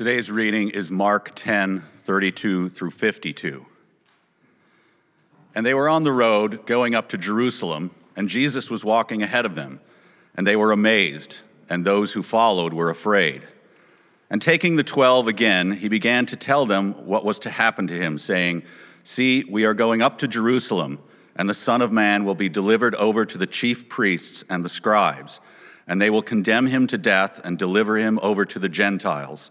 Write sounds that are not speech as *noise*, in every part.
Today's reading is Mark 10 32 through 52. And they were on the road going up to Jerusalem, and Jesus was walking ahead of them. And they were amazed, and those who followed were afraid. And taking the twelve again, he began to tell them what was to happen to him, saying, See, we are going up to Jerusalem, and the Son of Man will be delivered over to the chief priests and the scribes, and they will condemn him to death and deliver him over to the Gentiles.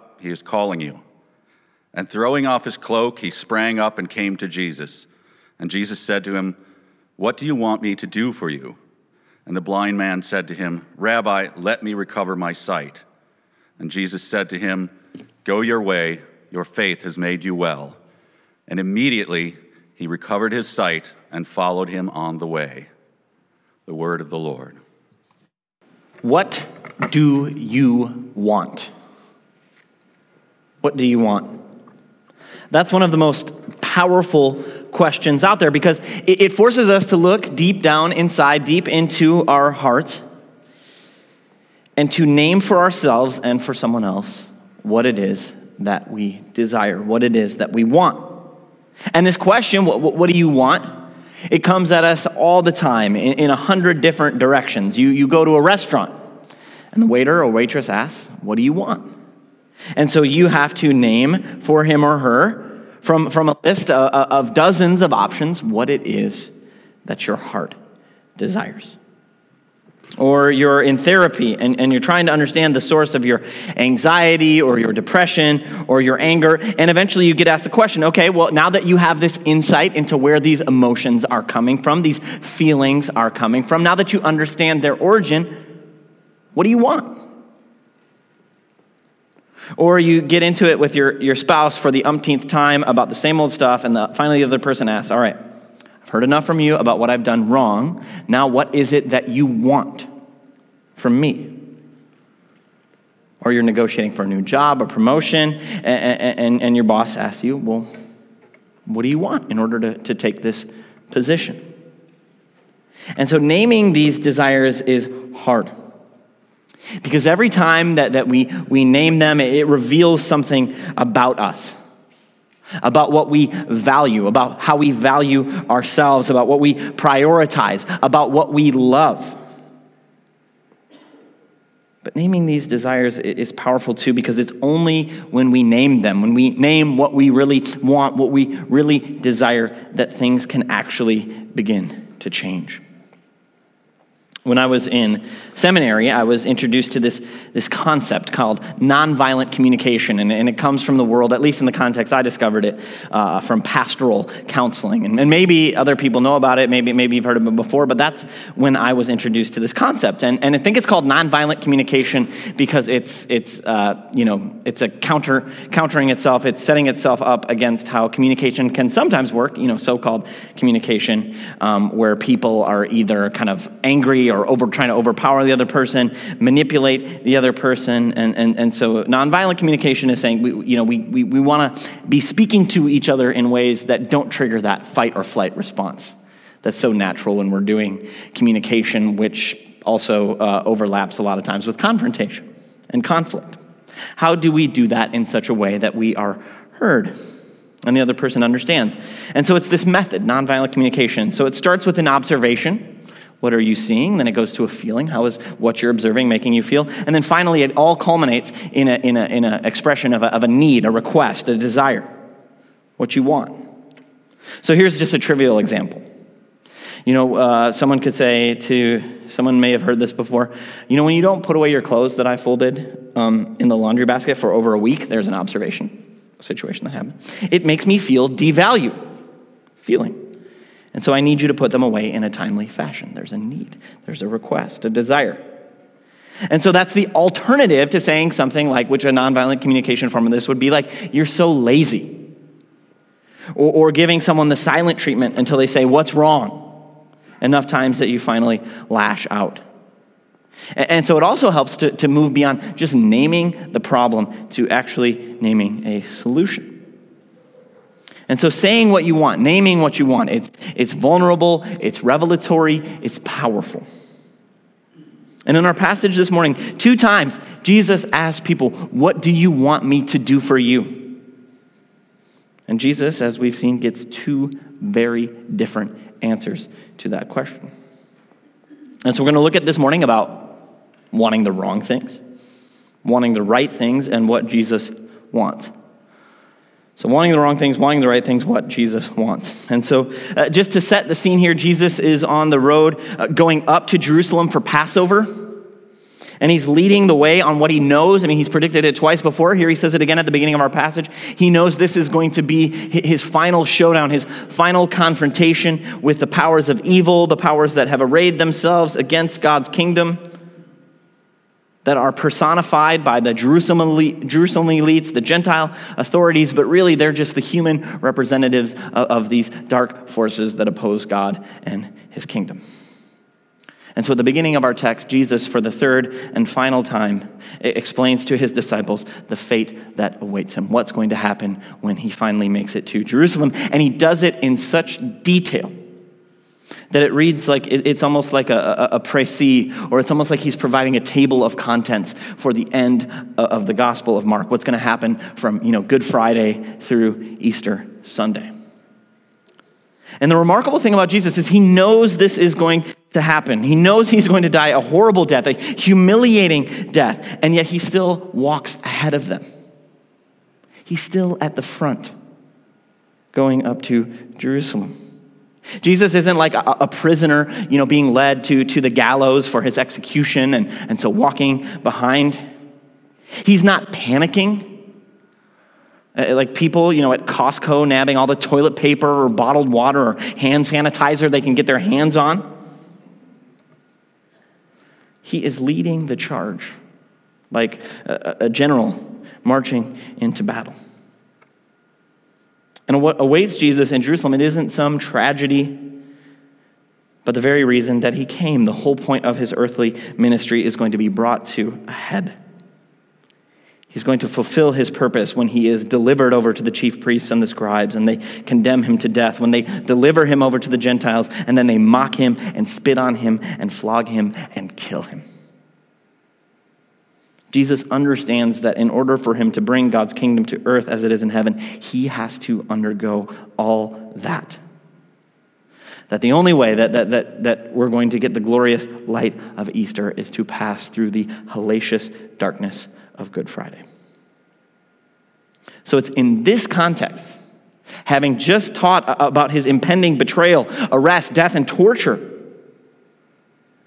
he is calling you. And throwing off his cloak, he sprang up and came to Jesus. And Jesus said to him, What do you want me to do for you? And the blind man said to him, Rabbi, let me recover my sight. And Jesus said to him, Go your way, your faith has made you well. And immediately he recovered his sight and followed him on the way. The word of the Lord. What do you want? What do you want? That's one of the most powerful questions out there because it forces us to look deep down inside, deep into our hearts, and to name for ourselves and for someone else what it is that we desire, what it is that we want. And this question, what, what do you want? It comes at us all the time in a hundred different directions. You, you go to a restaurant, and the waiter or waitress asks, What do you want? And so you have to name for him or her from, from a list of, of dozens of options what it is that your heart desires. Or you're in therapy and, and you're trying to understand the source of your anxiety or your depression or your anger. And eventually you get asked the question okay, well, now that you have this insight into where these emotions are coming from, these feelings are coming from, now that you understand their origin, what do you want? Or you get into it with your, your spouse for the umpteenth time about the same old stuff, and the, finally the other person asks, All right, I've heard enough from you about what I've done wrong. Now, what is it that you want from me? Or you're negotiating for a new job, a promotion, and, and, and your boss asks you, Well, what do you want in order to, to take this position? And so, naming these desires is hard. Because every time that, that we, we name them, it, reveals something about us, about what we value, about how we value ourselves, about what we prioritize, about what we love. But naming these desires is powerful too because it's only when we name them, when we name what we really want, what we really desire, that things can actually begin to change. When I was in seminary, I was introduced to this, this concept called nonviolent communication. And, and it comes from the world, at least in the context I discovered it, uh, from pastoral counseling. And, and, maybe other people know about it, maybe, maybe you've heard of it before, but that's when I was introduced to this concept. And, and I think it's called nonviolent communication because it's, it's, uh, you know, it's a counter, countering itself, it's setting itself up against how communication can sometimes work, you know, so called communication, um, where people are either kind of angry or over trying to overpower the other person, manipulate the other person. And, and, and so nonviolent communication is saying, we, you know, we, we, we want to be speaking to each other in ways that don't trigger that fight or flight response. That's so natural when we're doing communication, which also uh, overlaps a lot of times with confrontation and conflict. How do we do that in such a way that we are heard? and the other person understands. And so it's this method, nonviolent communication. So it starts with an observation. What are you seeing? Then it goes to a feeling. How is what you're observing making you feel? And then finally, it all culminates in an in a, in a expression of a, of a need, a request, a desire, what you want. So here's just a trivial example. You know, uh, someone could say to, someone may have heard this before, you know, when you don't put away your clothes that I folded um, in the laundry basket for over a week, there's an observation, situation that happened. It makes me feel devalued, feeling. And so I need you to put them away in a timely fashion. There's a need, there's a request, a desire. And so that's the alternative to saying something like, which a nonviolent communication form of this would be like, you're so lazy. Or, or giving someone the silent treatment until they say, what's wrong? Enough times that you finally lash out. And, and so it also helps to, to move beyond just naming the problem to actually naming a solution. And so saying what you want, naming what you want, it's, it's vulnerable, it's revelatory, it's powerful. And in our passage this morning, two times, Jesus asked people, What do you want me to do for you? And Jesus, as we've seen, gets two very different answers to that question. And so we're going to look at this morning about wanting the wrong things, wanting the right things, and what Jesus wants. So, wanting the wrong things, wanting the right things, what Jesus wants. And so, uh, just to set the scene here, Jesus is on the road uh, going up to Jerusalem for Passover. And he's leading the way on what he knows. I mean, he's predicted it twice before. Here he says it again at the beginning of our passage. He knows this is going to be his final showdown, his final confrontation with the powers of evil, the powers that have arrayed themselves against God's kingdom that are personified by the Jerusalem, Jerusalem elites, the Gentile authorities, but really they're just the human representatives of, of these dark forces that oppose God and his kingdom. And so at the beginning of our text, Jesus, for the third and final time, explains to his disciples the fate that awaits him, what's going to happen when he finally makes it to Jerusalem. And he does it in such detail that it reads like it's almost like a, a, a précis, or it's almost like he's providing a table of contents for the end of the Gospel of Mark, what's going to happen from you know, Good Friday through Easter Sunday. And the remarkable thing about Jesus is he knows this is going to happen. He knows he's going to die a horrible death, a humiliating death, and yet he still walks ahead of them. He's still at the front, going up to Jerusalem. Jesus isn't like a, a, prisoner, you know, being led to, to the gallows for his execution and, and so walking behind. He's not panicking. Uh, like people, you know, at Costco nabbing all the toilet paper or bottled water or hand sanitizer they can get their hands on. He is leading the charge like a, a general marching into battle. And what awaits Jesus in Jerusalem, it isn't some tragedy, but the very reason that he came. The whole point of his earthly ministry is going to be brought to a head. He's going to fulfill his purpose when he is delivered over to the chief priests and the scribes, and they condemn him to death, when they deliver him over to the Gentiles, and then they mock him and spit on him and flog him and kill him. Jesus understands that in order for him to bring God's kingdom to earth as it is in heaven, he has to undergo all that. That the only way that, that, that, that we're going to get the glorious light of Easter is to pass through the hellacious darkness of Good Friday. So it's in this context, having just taught about his impending betrayal, arrest, death, and torture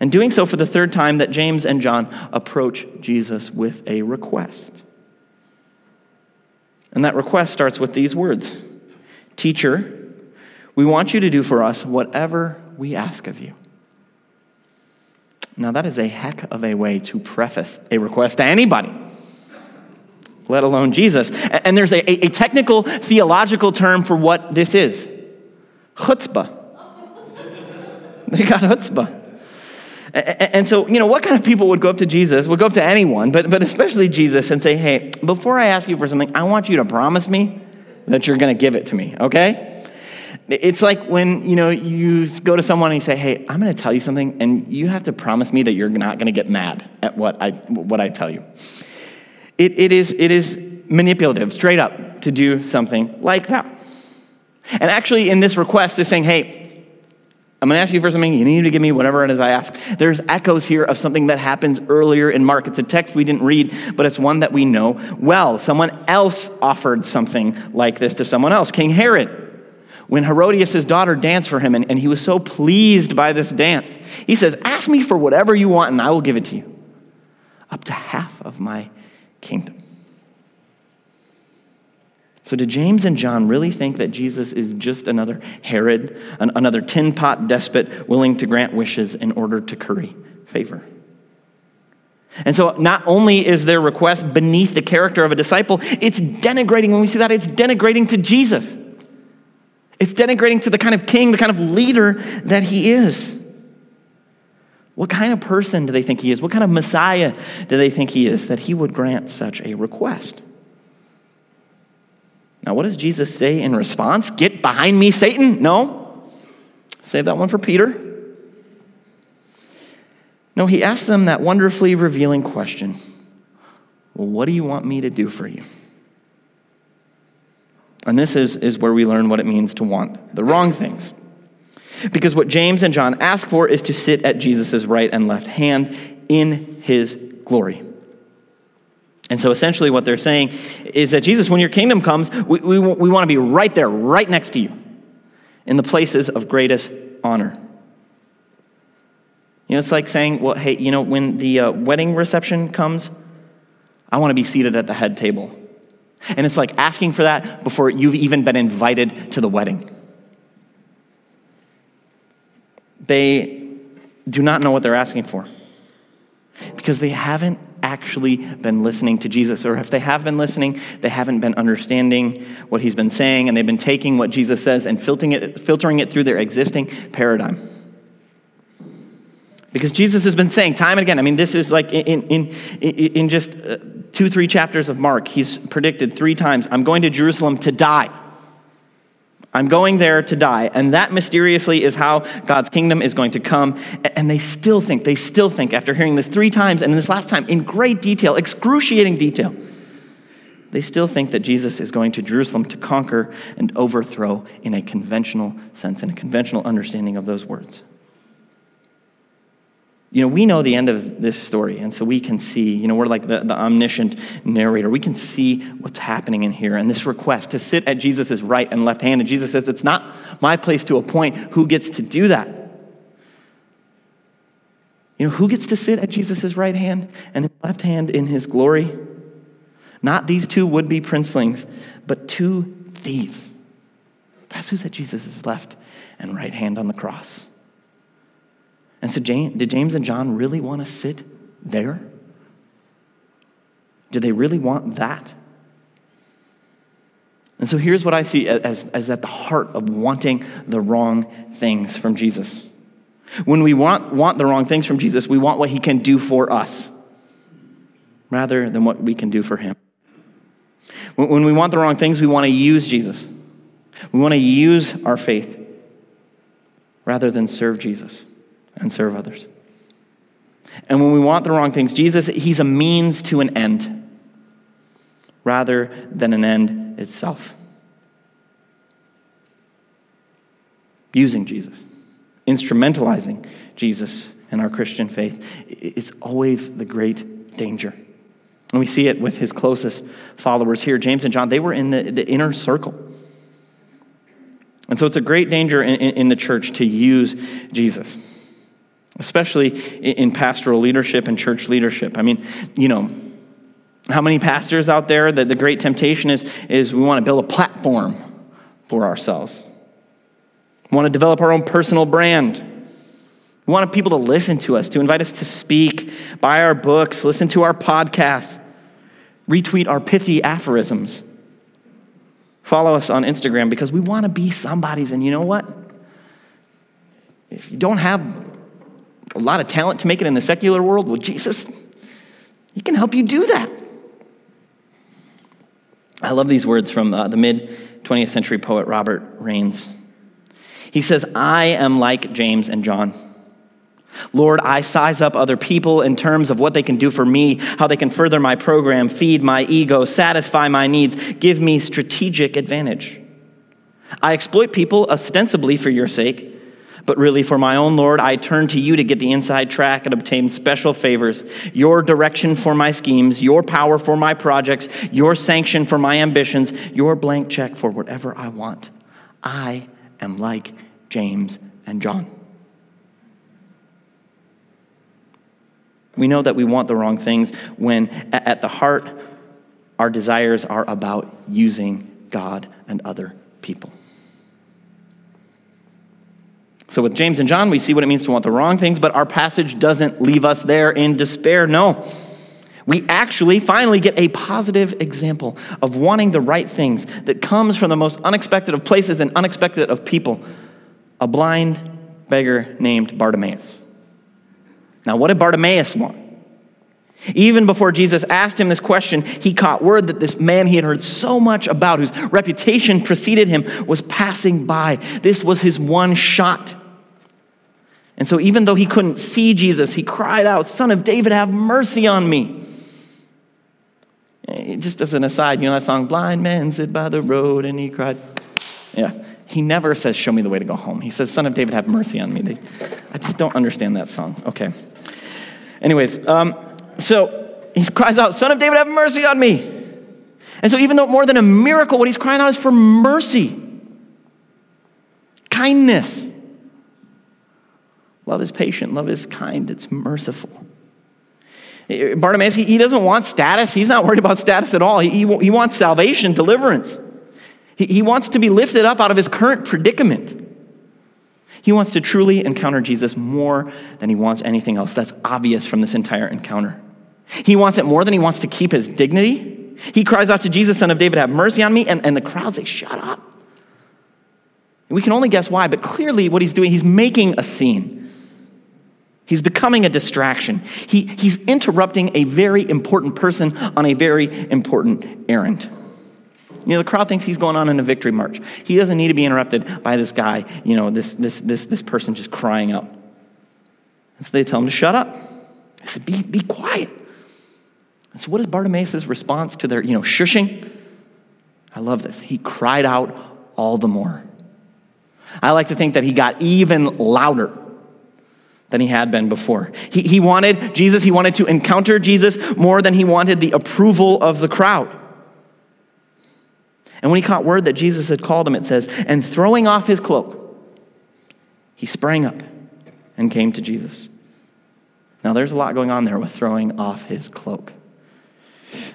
And doing so for the third time, that James and John approach Jesus with a request. And that request starts with these words Teacher, we want you to do for us whatever we ask of you. Now, that is a heck of a way to preface a request to anybody, let alone Jesus. And there's a, a technical theological term for what this is chutzpah. They got chutzpah. And so, you know, what kind of people would go up to Jesus, would go up to anyone, but, but especially Jesus, and say, hey, before I ask you for something, I want you to promise me that you're going to give it to me, okay? It's like when, you know, you go to someone and you say, hey, I'm going to tell you something, and you have to promise me that you're not going to get mad at what I, what I tell you. It, it, is, it is manipulative, straight up, to do something like that. And actually, in this request, is saying, hey, I'm going to ask you for something. You need to give me whatever it is I ask. There's echoes here of something that happens earlier in Mark. It's a text we didn't read, but it's one that we know well. Someone else offered something like this to someone else, King Herod. When Herodias' daughter danced for him, and, and he was so pleased by this dance, he says, Ask me for whatever you want, and I will give it to you. Up to half of my kingdom. So, did James and John really think that Jesus is just another Herod, an, another tin pot despot willing to grant wishes in order to curry favor? And so, not only is their request beneath the character of a disciple, it's denigrating. When we see that, it's denigrating to Jesus. It's denigrating to the kind of king, the kind of leader that he is. What kind of person do they think he is? What kind of Messiah do they think he is that he would grant such a request? Now, what does Jesus say in response? Get behind me, Satan? No. Save that one for Peter. No, he asks them that wonderfully revealing question Well, what do you want me to do for you? And this is, is where we learn what it means to want the wrong things. Because what James and John ask for is to sit at Jesus' right and left hand in his glory. And so essentially, what they're saying is that Jesus, when your kingdom comes, we, we, we want to be right there, right next to you, in the places of greatest honor. You know, it's like saying, well, hey, you know, when the uh, wedding reception comes, I want to be seated at the head table. And it's like asking for that before you've even been invited to the wedding. They do not know what they're asking for because they haven't actually been listening to Jesus. Or if they have been listening, they haven't been understanding what he's been saying, and they've been taking what Jesus says and filtering it, filtering it through their existing paradigm. Because Jesus has been saying time and again, I mean, this is like in, in, in just uh, two, three chapters of Mark, he's predicted three times, I'm going to Jerusalem to die. I'm going there to die. And that mysteriously is how God's kingdom is going to come. And they still think, they still think, after hearing this three times and this last time in great detail, excruciating detail, they still think that Jesus is going to Jerusalem to conquer and overthrow in a conventional sense, in a conventional understanding of those words you know, we know the end of this story, and so we can see, you know, we're like the, the omniscient narrator. We can see what's happening in here. And this request to sit at Jesus' right and left hand, and Jesus says, It's not my place to appoint who gets to do that. You know, who gets to sit at Jesus' right hand and his left hand in his glory? Not these two would be princelings, but two thieves. That's who's at Jesus' left and right hand on the cross. And so, James, did James and John really want to sit there? Did they really want that? And so here's what I see as, as at the heart of wanting the wrong things from Jesus. When we want, want the wrong things from Jesus, we want what he can do for us rather than what we can do for him. When we want the wrong things, we want to use Jesus. We want to use our faith rather than serve Jesus and serve others. And when we want the wrong things, Jesus, he's a means to an end rather than an end itself. Using Jesus, instrumentalizing Jesus in our Christian faith is always the great danger. And we see it with his closest followers here, James and John. They were in the, the inner circle. And so it's a great danger in, in, in the church to use Jesus. Especially in pastoral leadership and church leadership. I mean, you know, how many pastors out there that the great temptation is, is we want to build a platform for ourselves. We want to develop our own personal brand. We want people to listen to us, to invite us to speak, buy our books, listen to our podcasts, retweet our pithy aphorisms. Follow us on Instagram because we want to be somebody's. And you know what? If you don't have a lot of talent to make it in the secular world, well, Jesus, He can help you do that. I love these words from uh, the mid 20th century poet Robert Raines. He says, I am like James and John. Lord, I size up other people in terms of what they can do for me, how they can further my program, feed my ego, satisfy my needs, give me strategic advantage. I exploit people ostensibly for your sake, but really for my own Lord, I turn to you to get the inside track and obtain special favors, your direction for my schemes, your power for my projects, your sanction for my ambitions, your blank check for whatever I want. I am like James and John. We know that we want the wrong things when, at the heart, our desires are about using God and other people. So, with James and John, we see what it means to want the wrong things, but our passage doesn't leave us there in despair. No. We actually finally get a positive example of wanting the right things that comes from the most unexpected of places and unexpected of people a blind beggar named Bartimaeus. Now, what did Bartimaeus want? Even before Jesus asked him this question, he caught word that this man he had heard so much about, whose reputation preceded him, was passing by. This was his one shot. And so, even though he couldn't see Jesus, he cried out, Son of David, have mercy on me. Just as an aside, you know that song, Blind Man sit by the road and he cried. Yeah. He never says, Show me the way to go home. He says, Son of David, have mercy on me. They, I just don't understand that song. Okay. Anyways, um, so he cries out, Son of David, have mercy on me. And so, even though more than a miracle, what he's crying out is for mercy, kindness. Love is patient, love is kind, it's merciful. Eh, eh, Bartimaeus, he, he doesn't want status. He's not worried about status at all. He, wants salvation, deliverance. He wants to be lifted up out of his current predicament. He wants to truly encounter Jesus more than he wants anything else. That's obvious from this entire encounter. He wants it more than he wants to keep his dignity. He cries out to Jesus, Son of David, have mercy on me. And, and the crowd say, Shut up. We can only guess why, but clearly what he's doing, he's making a scene. He's becoming a distraction. He, he's interrupting a very important person on a very important errand. You know, the crowd thinks he's going on in a victory march. He doesn't need to be interrupted by this guy, you know, this, this, this, this person just crying out. And so they tell him to shut up. They said, be, be quiet. And so what is Bartimaeus' response to their, you know, shushing? I love this. He cried out all the more. I like to think that he got even louder than he had been before. He, he wanted Jesus, he wanted to encounter Jesus more than he wanted the approval of the crowd. And when he caught word that Jesus had called him, it says, and throwing off his cloak, he sprang up and came to Jesus. Now, there's a lot going on there with throwing off his cloak.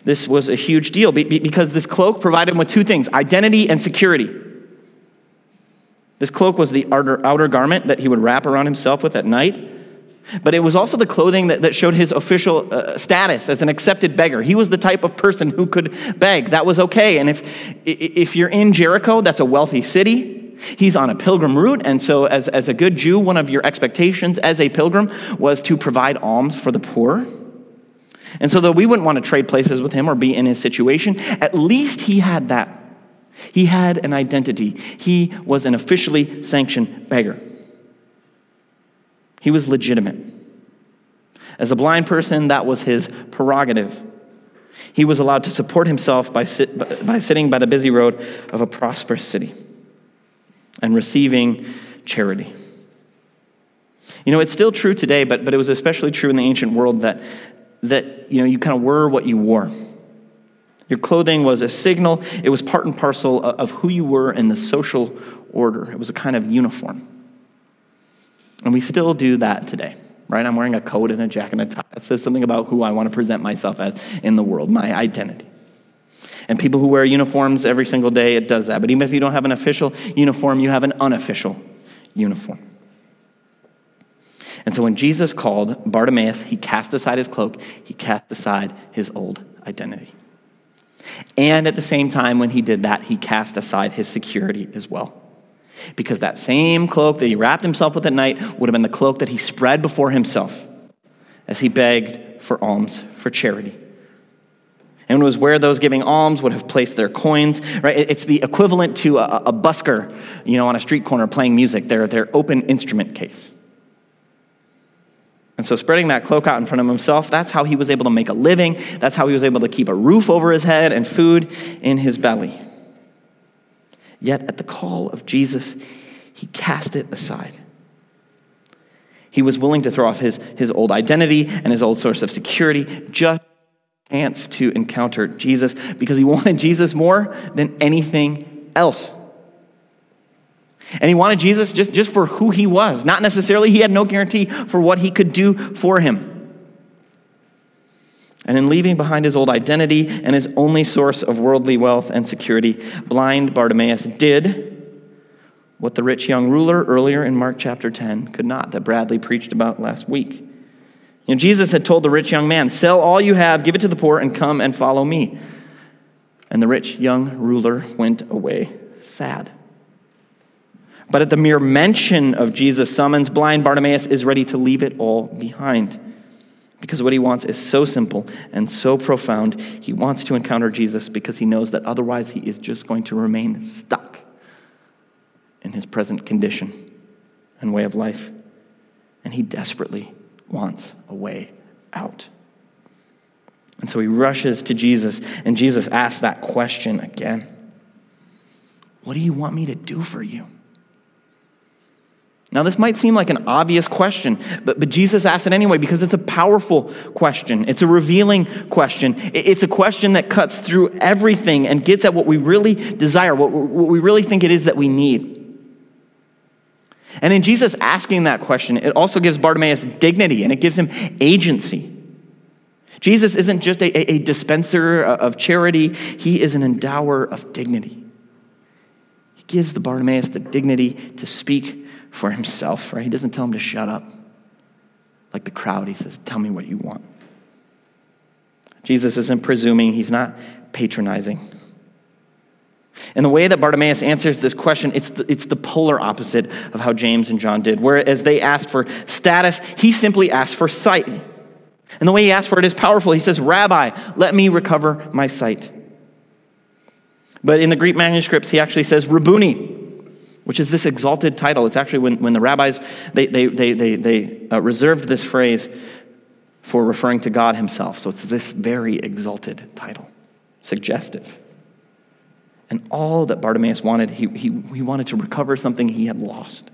This was a huge deal because this cloak provided him with two things identity and security. This cloak was the outer, garment that he would wrap around himself with at night. But it was also the clothing that, that showed his official uh, status as an accepted beggar. He was the type of person who could beg. That was okay. And if, if you're in Jericho, that's a wealthy city. He's on a pilgrim route. And so, as, as a good Jew, one of your expectations as a pilgrim was to provide alms for the poor. And so, though we wouldn't want to trade places with him or be in his situation, at least he had that. He had an identity. He was an officially sanctioned beggar. He was legitimate. As a blind person, that was his prerogative. He was allowed to support himself by, sit, by sitting by the busy road of a prosperous city and receiving charity. You know, it's still true today, but, but it was especially true in the ancient world that, that you know, you kind of were what you wore. Your clothing was a signal, it was part and parcel of who you were in the social order. It was a kind of uniform. And we still do that today. right? I'm wearing a coat and a jacket and a tie. It says something about who I want to present myself as in the world, my identity. And people who wear uniforms every single day, it does that. But even if you don't have an official uniform, you have an unofficial uniform. And so when Jesus called Bartimaeus, he cast aside his cloak, he cast aside his old identity. And at the same time, when he did that, he cast aside his security as well. Because that same cloak that he wrapped himself with at night would have been the cloak that he spread before himself as he begged for alms, for charity. And it was where those giving alms would have placed their coins. Right? It's the equivalent to a, a busker, you know, on a street corner playing music, their, their open instrument case. And so, spreading that cloak out in front of himself, that's how he was able to make a living. That's how he was able to keep a roof over his head and food in his belly. Yet, at the call of Jesus, he cast it aside. He was willing to throw off his, his old identity and his old source of security just chance to encounter Jesus because he wanted Jesus more than anything else. And he wanted Jesus just, just for who he was. Not necessarily, he had no guarantee for what he could do for him. And in leaving behind his old identity and his only source of worldly wealth and security, blind Bartimaeus did what the rich young ruler earlier in Mark chapter 10 could not, that Bradley preached about last week. You know, Jesus had told the rich young man, Sell all you have, give it to the poor, and come and follow me. And the rich young ruler went away sad. But at the mere mention of Jesus' summons, blind Bartimaeus is ready to leave it all behind. Because what he wants is so simple and so profound. He wants to encounter Jesus because he knows that otherwise he is just going to remain stuck in his present condition and way of life. And he desperately wants a way out. And so he rushes to Jesus, and Jesus asks that question again What do you want me to do for you? Now, this might seem like an obvious question, but, but Jesus asks it anyway because it's a powerful question. It's a revealing question. It's a question that cuts through everything and gets at what we really desire, what, what we really think it is that we need. And in Jesus asking that question, it also gives Bartimaeus dignity and it gives him agency. Jesus isn't just a, a dispenser of charity, he is an endower of dignity. Gives the Bartimaeus the dignity to speak for himself, right? He doesn't tell him to shut up. Like the crowd, he says, Tell me what you want. Jesus isn't presuming, he's not patronizing. And the way that Bartimaeus answers this question, it's the, it's the polar opposite of how James and John did. Whereas they asked for status, he simply asked for sight. And the way he asked for it is powerful. He says, Rabbi, let me recover my sight. But in the Greek manuscripts, he actually says, Rabboni, which is this exalted title. It's actually when, when the rabbis, they, they, they, they, they uh, reserved this phrase for referring to God himself. So it's this very exalted title, suggestive. And all that Bartimaeus wanted, he, he, he wanted to recover something he had lost.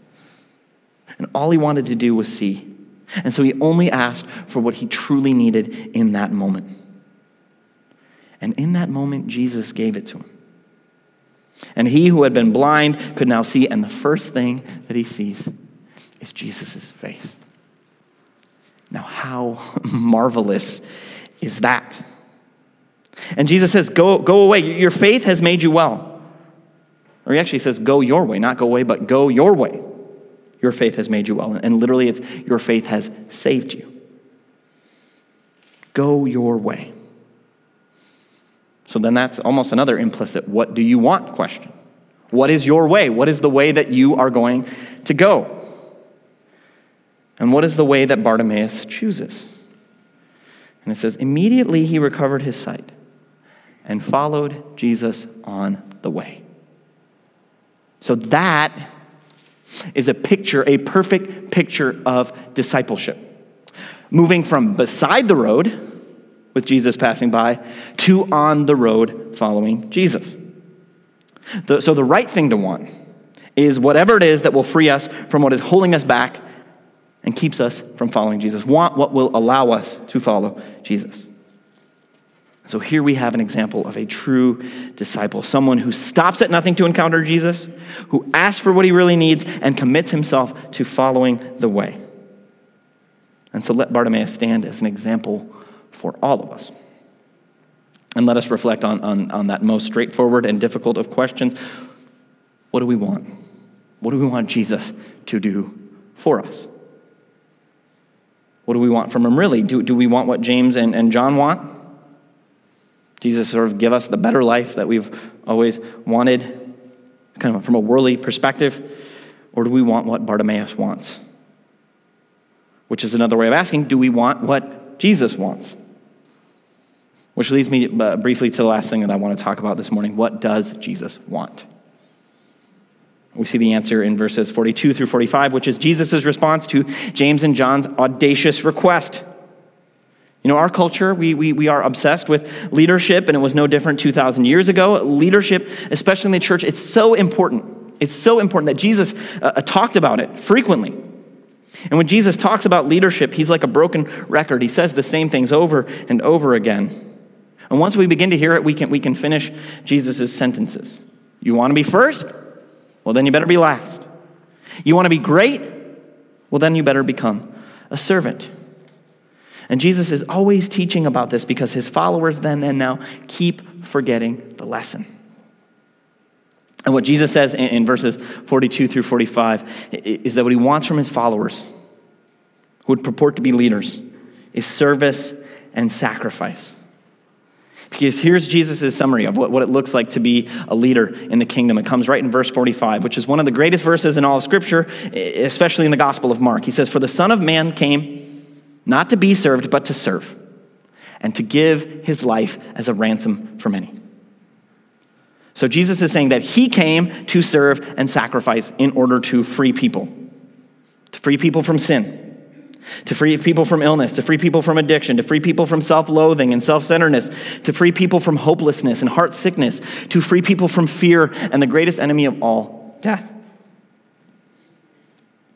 And all he wanted to do was see. And so he only asked for what he truly needed in that moment. And in that moment, Jesus gave it to him. And he who had been blind could now see, and the first thing that he sees is Jesus' face. Now, how *laughs* marvelous is that? And Jesus says, Go, go away. Your faith has made you well. Or he actually says, Go your way, not go away, but go your way. Your faith has made you well. And literally, it's your faith has saved you. Go your way. So then that's almost another implicit what do you want question. What is your way? What is the way that you are going to go? And what is the way that Bartimaeus chooses? And it says, immediately he recovered his sight and followed Jesus on the way. So that is a picture, a perfect picture of discipleship. Moving from beside the road with Jesus passing by to on the road following Jesus. The, so, the right thing to want is whatever it is that will free us from what is holding us back and keeps us from following Jesus. Want what will allow us to follow Jesus. So here we have an example of a true disciple, someone who stops at nothing to encounter Jesus, who asks for what he really needs, and commits himself to following the way. And so let Bartimaeus stand as an example for all of us. And let us reflect on, on, on that most straightforward and difficult of questions. What do we want? What do we want Jesus to do for us? What do we want from him, really? Do, do we want what James and, and John want? Jesus sort of give us the better life that we've always wanted, kind of from a worldly perspective? Or do we want what Bartimaeus wants? Which is another way of asking do we want what Jesus wants? Which leads me uh, briefly to the last thing that I want to talk about this morning. What does Jesus want? We see the answer in verses 42 through 45, which is Jesus' response to James and John's audacious request. You know, our culture, we, we, we are obsessed with leadership, and it was no different 2,000 years ago. Leadership, especially in the church, it's so important. It's so important that Jesus uh, uh talked about it frequently. And when Jesus talks about leadership, he's like a broken record. He says the same things over and over again. And once we begin to hear it, we can, we can finish Jesus' sentences. You want to be first? Well, then you better be last. You want to be great? Well, then you better become a servant. And Jesus is always teaching about this because his followers then and now keep forgetting the lesson. And what Jesus says in, in verses 42 through 45 is that what he wants from his followers, who would purport to be leaders, is service and sacrifice. Because here's Jesus' summary of what, what it looks like to be a leader in the kingdom. It comes right in verse 45, which is one of the greatest verses in all of Scripture, especially in the Gospel of Mark. He says, For the Son of Man came not to be served, but to serve, and to give his life as a ransom for many. So Jesus is saying that he came to serve and sacrifice in order to free people, to free people from sin to free people from illness, to free people from addiction, to free people from self loathing and self centeredness, to free people from hopelessness and heart sickness, to free people from fear and the greatest enemy of all, death.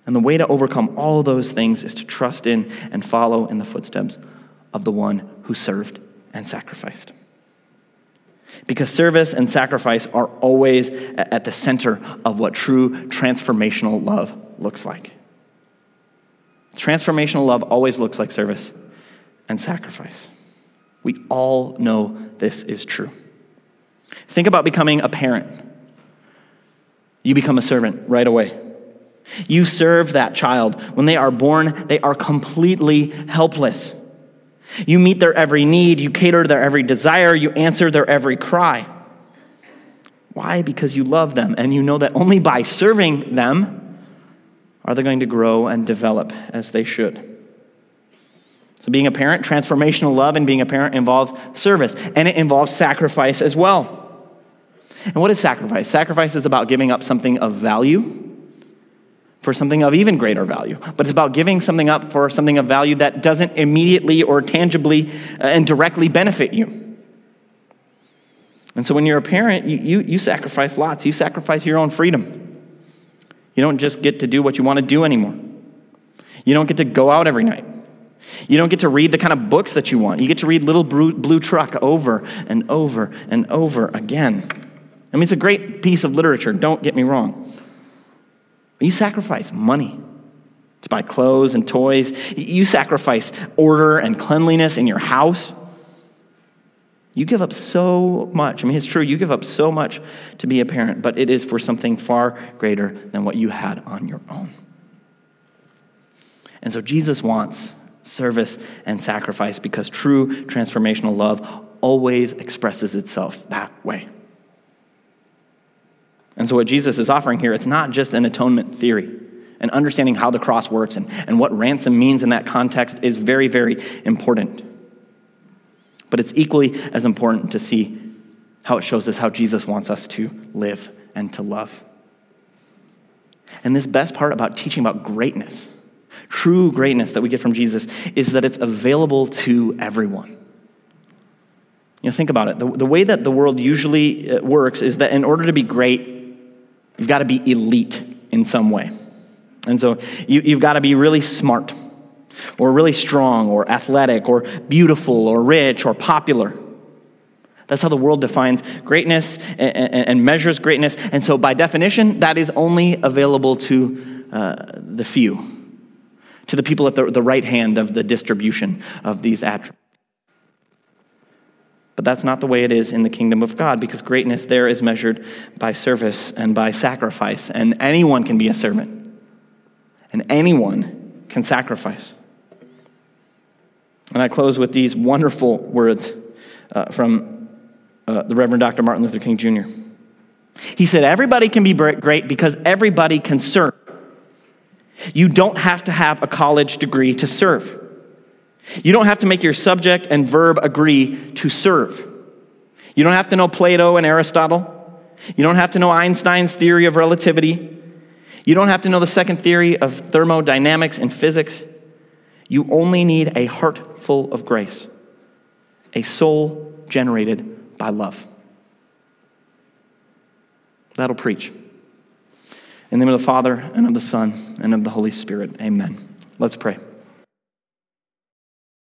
And the way to overcome all those things is to trust in and follow in the footsteps of the one who served and sacrificed. Because service and sacrifice are always at the center of what true transformational love looks like. Transformational love always looks like service and sacrifice. We all know this is true. Think about becoming a parent. You become a servant right away. You serve that child. When they are born, they are completely helpless. You meet their every need, you cater to their every desire, you answer their every cry. Why? Because you love them and you know that only by serving them are they going to grow and develop as they should? So, being a parent, transformational love and being a parent involves service, and it involves sacrifice as well. And what is sacrifice? Sacrifice is about giving up something of value for something of even greater value, but it's about giving something up for something of value that doesn't immediately or tangibly uh, and directly benefit you. And so, when you're a parent, you, you, you sacrifice lots. You sacrifice your own freedom. You don't just get to do what you want to do anymore. You don't get to go out every night. You don't get to read the kind of books that you want. You get to read Little Blue Truck over and over and over again. I mean, it's a great piece of literature, don't get me wrong. You sacrifice money to buy clothes and toys. You sacrifice order and cleanliness in your house. You give up so much. I mean, it's true, you give up so much to be a parent, but it is for something far greater than what you had on your own. And so Jesus wants service and sacrifice because true transformational love always expresses itself that way. And so, what Jesus is offering here, it's not just an atonement theory. And understanding how the cross works and, and what ransom means in that context is very, very important. But it's equally as important to see how it shows us how Jesus wants us to live and to love. And this best part about teaching about greatness, true greatness that we get from Jesus, is that it's available to everyone. You know, think about it. The, the way that the world usually uh, works is that in order to be great, you've got to be elite in some way. And so you, you've got to be really smart or really strong or athletic or beautiful or rich or popular. That's how the world defines greatness and, measures greatness. And so, by definition, that is only available to uh, the few, to the people at the, the right hand of the distribution of these attributes. But that's not the way it is in the kingdom of God because greatness there is measured by service and by sacrifice. And anyone can be a servant, and anyone can sacrifice. And I close with these wonderful words uh, from uh, the Reverend Dr. Martin Luther King Jr. He said, Everybody can be great because everybody can serve. You don't have to have a college degree to serve. You don't have to make your subject and verb agree to serve. You don't have to know Plato and Aristotle. You don't have to know Einstein's theory of relativity. You don't have to know the second theory of thermodynamics and physics. You only need a heart full of grace, a soul generated by love. That'll preach. In the name of the Father, and of the Son, and of the Holy Spirit, amen. Let's pray.